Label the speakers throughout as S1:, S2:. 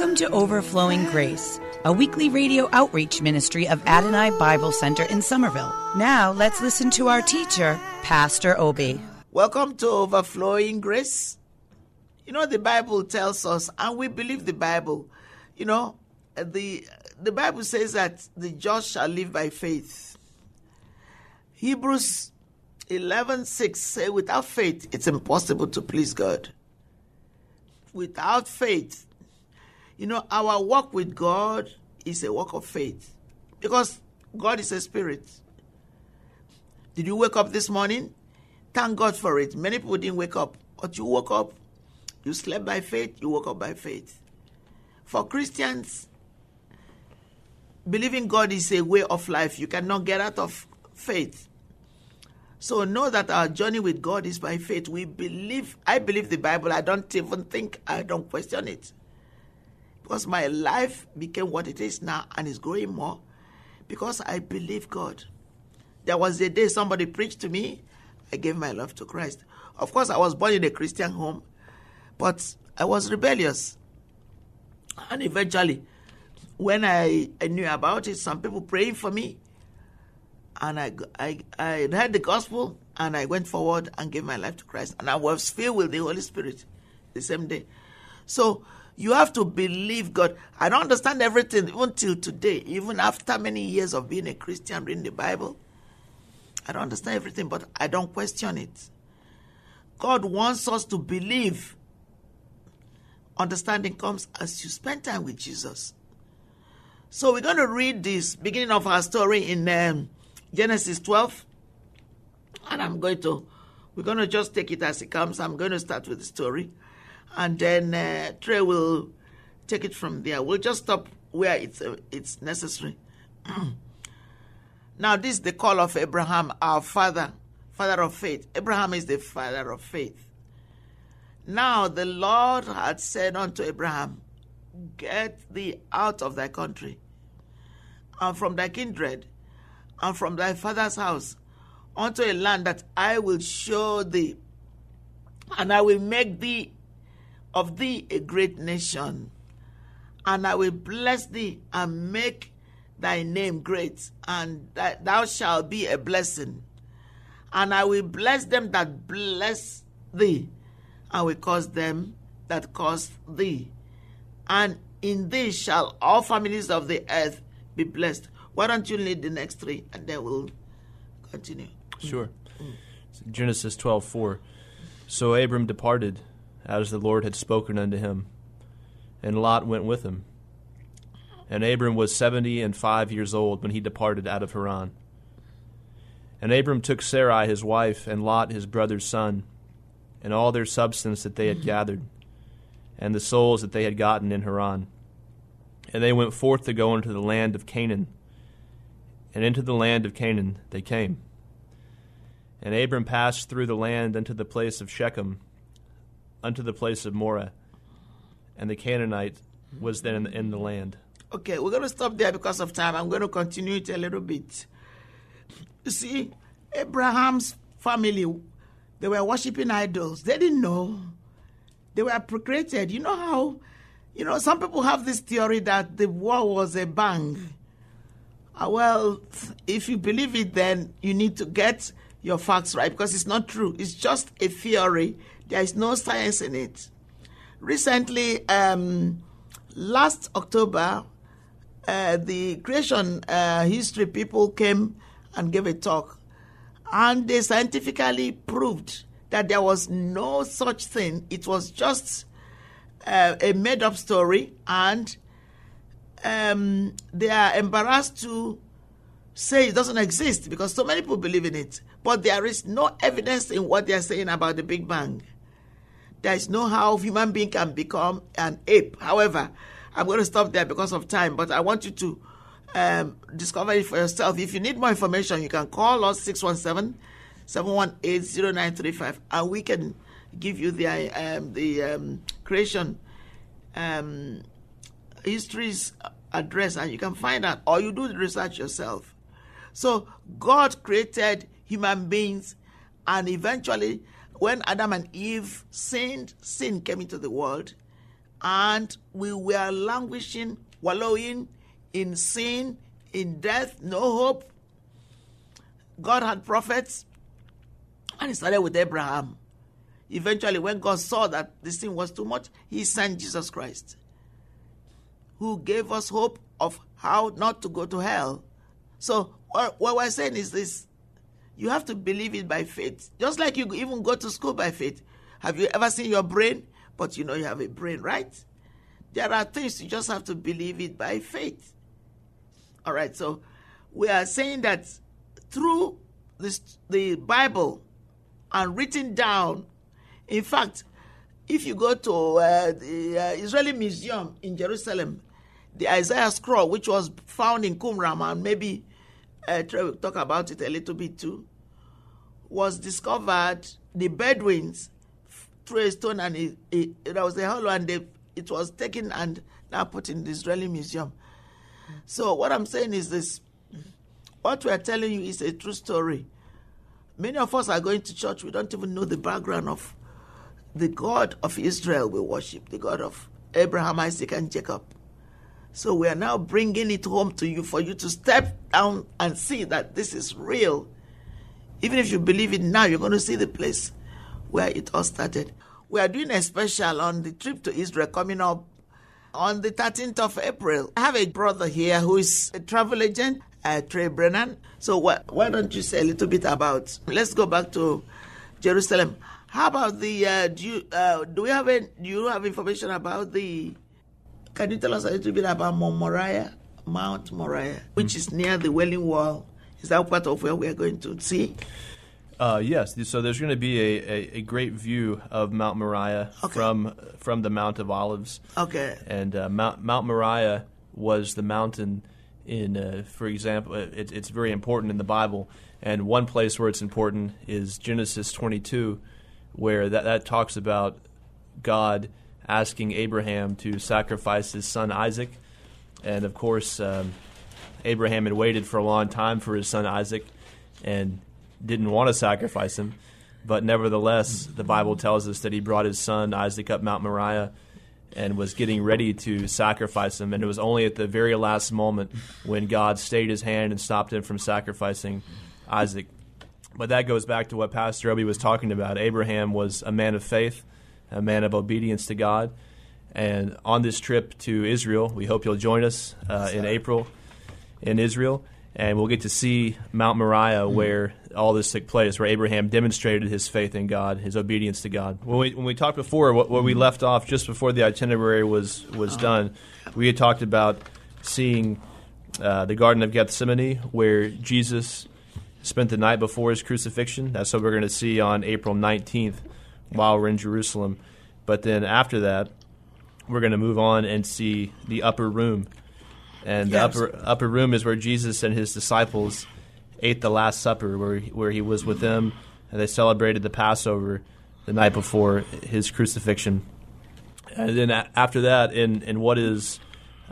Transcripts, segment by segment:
S1: Welcome to Overflowing Grace, a weekly radio outreach ministry of Adonai Bible Center in Somerville. Now let's listen to our teacher, Pastor Obi.
S2: Welcome to Overflowing Grace. You know, the Bible tells us, and we believe the Bible. You know, the the Bible says that the just shall live by faith. Hebrews 11 6 say, without faith, it's impossible to please God. Without faith, you know, our walk with God is a walk of faith because God is a spirit. Did you wake up this morning? Thank God for it. Many people didn't wake up, but you woke up. You slept by faith, you woke up by faith. For Christians, believing God is a way of life. You cannot get out of faith. So know that our journey with God is by faith. We believe, I believe the Bible. I don't even think, I don't question it. Because my life became what it is now and is growing more because I believe God. There was a day somebody preached to me, I gave my life to Christ. Of course, I was born in a Christian home, but I was rebellious. And eventually, when I, I knew about it, some people praying for me, and I, I, I heard the gospel and I went forward and gave my life to Christ. And I was filled with the Holy Spirit the same day. So you have to believe God. I don't understand everything even till today, even after many years of being a Christian, reading the Bible. I don't understand everything, but I don't question it. God wants us to believe. Understanding comes as you spend time with Jesus. So we're going to read this beginning of our story in um, Genesis 12. And I'm going to, we're going to just take it as it comes. I'm going to start with the story. And then uh, Trey will take it from there. We'll just stop where it's, uh, it's necessary. now, this is the call of Abraham, our father, father of faith. Abraham is the father of faith. Now, the Lord had said unto Abraham, Get thee out of thy country and from thy kindred and from thy father's house unto a land that I will show thee, and I will make thee of thee a great nation, and I will bless thee and make thy name great, and that thou shalt be a blessing. And I will bless them that bless thee, and will curse them that curse thee. And in thee shall all families of the earth be blessed. Why don't you read the next three and then we'll continue.
S3: Sure. So Genesis twelve four. So Abram departed, as the Lord had spoken unto him, and Lot went with him. And Abram was seventy and five years old when he departed out of Haran. And Abram took Sarai his wife, and Lot his brother's son, and all their substance that they had gathered, and the souls that they had gotten in Haran. And they went forth to go into the land of Canaan. And into the land of Canaan they came. And Abram passed through the land unto the place of Shechem, unto the place of Moreh. And the Canaanite was then in the land.
S2: Okay, we're going to stop there because of time. I'm going to continue it a little bit. You see, Abraham's family, they were worshiping idols. They didn't know. They were procreated. You know how, you know, some people have this theory that the war was a bang. Uh, well, if you believe it, then you need to get your facts right because it's not true. It's just a theory. There is no science in it. Recently, um, last October, uh, the creation uh, history people came and gave a talk, and they scientifically proved that there was no such thing. It was just uh, a made up story and um, they are embarrassed to say it doesn't exist because so many people believe in it. But there is no evidence in what they are saying about the Big Bang. There is no how human being can become an ape. However, I'm going to stop there because of time, but I want you to um, discover it for yourself. If you need more information, you can call us 617 718 0935 and we can give you the, um, the um, creation um, history's address and you can find out, or you do the research yourself. So, God created human beings, and eventually, when Adam and Eve sinned, sin came into the world, and we were languishing, wallowing in sin, in death, no hope. God had prophets, and He started with Abraham. Eventually, when God saw that the sin was too much, He sent Jesus Christ, who gave us hope of how not to go to hell. So, what we're saying is this you have to believe it by faith. Just like you even go to school by faith. Have you ever seen your brain? But you know you have a brain, right? There are things you just have to believe it by faith. All right, so we are saying that through this, the Bible and written down, in fact, if you go to uh, the uh, Israeli Museum in Jerusalem, the Isaiah scroll, which was found in Qumran, and maybe uh, Trey will talk about it a little bit too, was discovered. The Bedouins threw a stone and it, it, there was a hollow, and they, it was taken and now put in the Israeli Museum. So what I'm saying is this: what we are telling you is a true story. Many of us are going to church. We don't even know the background of the God of Israel we worship, the God of Abraham, Isaac, and Jacob. So we are now bringing it home to you for you to step down and see that this is real. Even if you believe it now, you're going to see the place where it all started. We are doing a special on the trip to Israel coming up on the 13th of April. I have a brother here who is a travel agent, uh, Trey Brennan. So why, why don't you say a little bit about? Let's go back to Jerusalem. How about the? Uh, do you uh, do we have a, do you have information about the? Can you tell us a little bit about Mount Moriah, Mount Moriah, which is near the Wailing Wall? Is that part of where we are going to see?
S3: Uh, yes, so there's going to be a, a, a, great view of Mount Moriah
S2: Okay.
S3: from from the Mount of Olives.
S2: Okay.
S3: And uh, Mount Mount Moriah was the mountain in, uh, for example, it, it's very important in the Bible. And one place where it's important is Genesis 22, where that, that talks about God asking Abraham to sacrifice his son Isaac. And of course, um, Abraham had waited for a long time for his son Isaac and didn't want to sacrifice him. But nevertheless, the Bible tells us that he brought his son Isaac up Mount Moriah and was getting ready to sacrifice him. And it was only at the very last moment when God stayed his hand and stopped him from sacrificing Isaac. But that goes back to what Pastor Obi was talking about. Abraham was a man of faith, a man of obedience to God. And on this trip to Israel, we hope you'll join us uh, in April in Israel, and we'll get to see Mount Moriah mm-hmm. where all this took place, where Abraham demonstrated his faith in God, his obedience to God. When we when we talked before, what, where we mm-hmm. left off just before the itinerary was was uh-huh. done, we had talked about seeing uh, the Garden of Gethsemane, where Jesus spent the night before his crucifixion. That's what we're going to see on April 19th while we're in Jerusalem. But then after that, we're going to move on and see the upper room. And
S2: Yes.
S3: the upper upper room is where Jesus and his disciples ate the Last Supper, where he, where he was with them, and they celebrated the Passover the night before his crucifixion. And then a- after that, in in what is,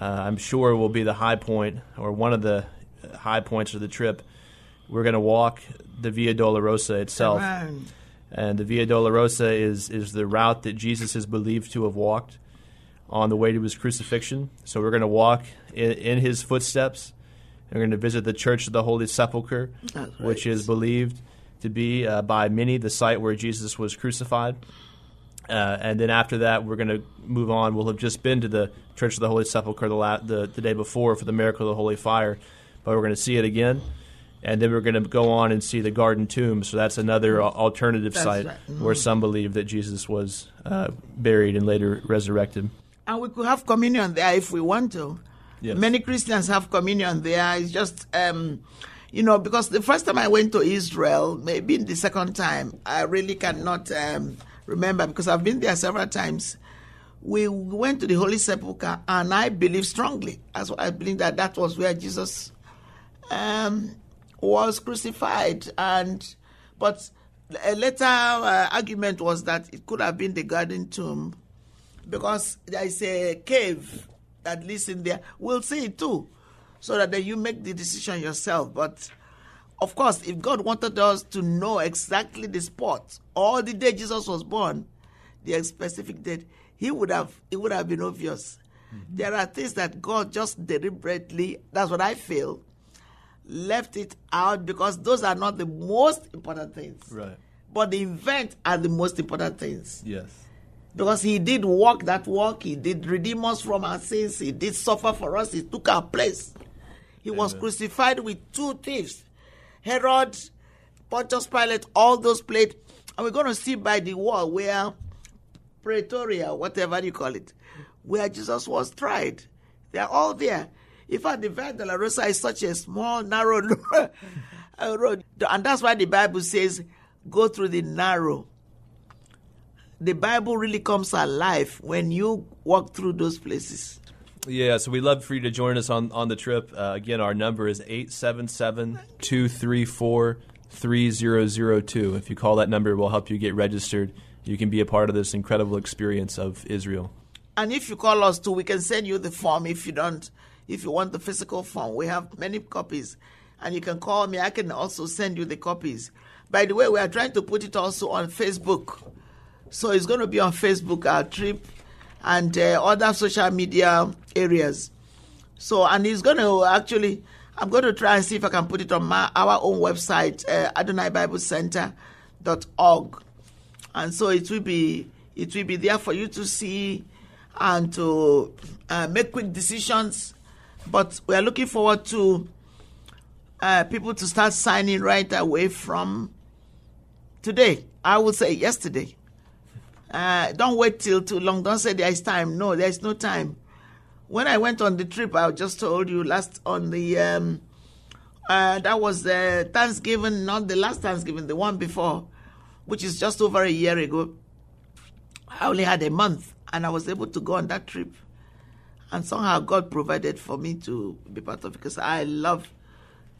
S3: uh, I'm sure, will be the high point or one of the high points of the trip, we're going to walk the Via Dolorosa itself. And the Via Dolorosa is, is the route that Jesus is believed to have walked on the way to his crucifixion. So we're going to walk in, in his footsteps. And we're going to visit the Church of the Holy Sepulchre,
S2: That's
S3: which is believed to be uh, by many the site where Jesus was crucified. Uh, and then after that, we're going to move on. We'll have just been to the Church of the Holy Sepulchre the, la- the, the day before for the miracle of the Holy Fire, but we're going to see it again. And then we're going to go on and see the Garden Tomb. So that's another alternative
S2: That's
S3: site
S2: right.
S3: where some believe that Jesus was uh, buried and later resurrected.
S2: And we could have communion there if we want to.
S3: Yes.
S2: Many Christians have communion there. It's just, um, you know, because the first time I went to Israel, maybe the second time, I really cannot um, remember because I've been there several times. We went to the Holy Sepulchre, and I believe strongly. As I believe that that was where Jesus um, was crucified. And but a later uh, argument was that it could have been the Garden Tomb because there is a cave that leads in there. We'll see it too, so that then you make the decision yourself. But of course, if God wanted us to know exactly the spot or the day Jesus was born, the specific date, He would have it would have been obvious. Mm-hmm. There are things that God just deliberately. That's what I feel. Left it out because those are not the most important things.
S3: Right.
S2: But the event are the most important things
S3: Yes.
S2: Because he did walk that walk. He did redeem us from our sins. He did suffer for us. He took our place. He was crucified with two thieves, Herod, Pontius Pilate. All those played, and we're going to see by the wall where Pretoria, whatever you call it, where Jesus was tried. They are all there. In fact, the Via Dolorosa is such a small, narrow road, and that's why the Bible says, "Go through the narrow." The Bible really comes alive when you walk through those places.
S3: Yeah, so we'd love for you to join us on, on the trip. Uh, again, our number is 877 234 3002. If you call that number, we'll help you get registered. You can be a part of this incredible experience of Israel.
S2: And if you call us too, we can send you the form if you don't, if you want the physical form. We have many copies. And you can call me. I can also send you the copies. By the way, we are trying to put it also on Facebook. So it's going to be on Facebook, our trip, and uh, other social media areas. So, and it's going to actually, I'm going to try and see if I can put it on my, our own website, uh, AdonaiBibleCenter.org. And so it will be, it will be there for you to see and to uh, make quick decisions. But we are looking forward to uh, people to start signing right away from today. I would say yesterday. Uh, don't wait till too long. Don't say there is time. No, there is no time. When I went on the trip, I just told you last on the um, uh, that was uh, Thanksgiving, not the last Thanksgiving, the one before, which is just over a year ago. I only had a month, and I was able to go on that trip, and somehow God provided for me to be part of it because I love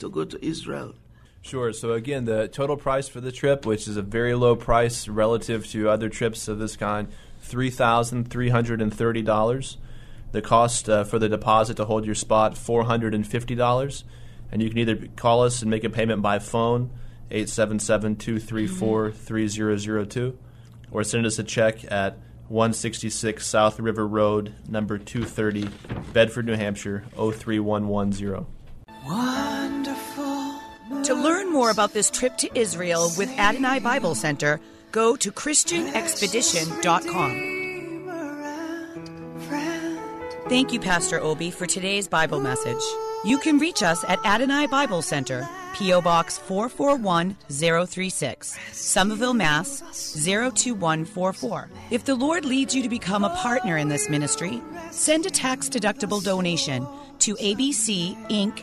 S2: to go to Israel.
S3: Sure. So again, the total price for the trip, which is a very low price relative to other trips of this kind, three thousand three hundred and thirty dollars. The cost uh, for the deposit to hold your spot four hundred and fifty dollars, and you can either call us and make a payment by phone 877-234-3002 or send us a check at 166 South River Road, number 230, Bedford, New Hampshire 03110.
S4: Wonderful.
S1: To learn more about this trip to Israel with Adonai Bible Center, go to ChristianExpedition.com. Thank you, Pastor Obi, for today's Bible message. You can reach us at Adonai Bible Center, P.O. Box 441036, Somerville, Mass. 02144. If the Lord leads you to become a partner in this ministry, send a tax deductible donation to ABC Inc.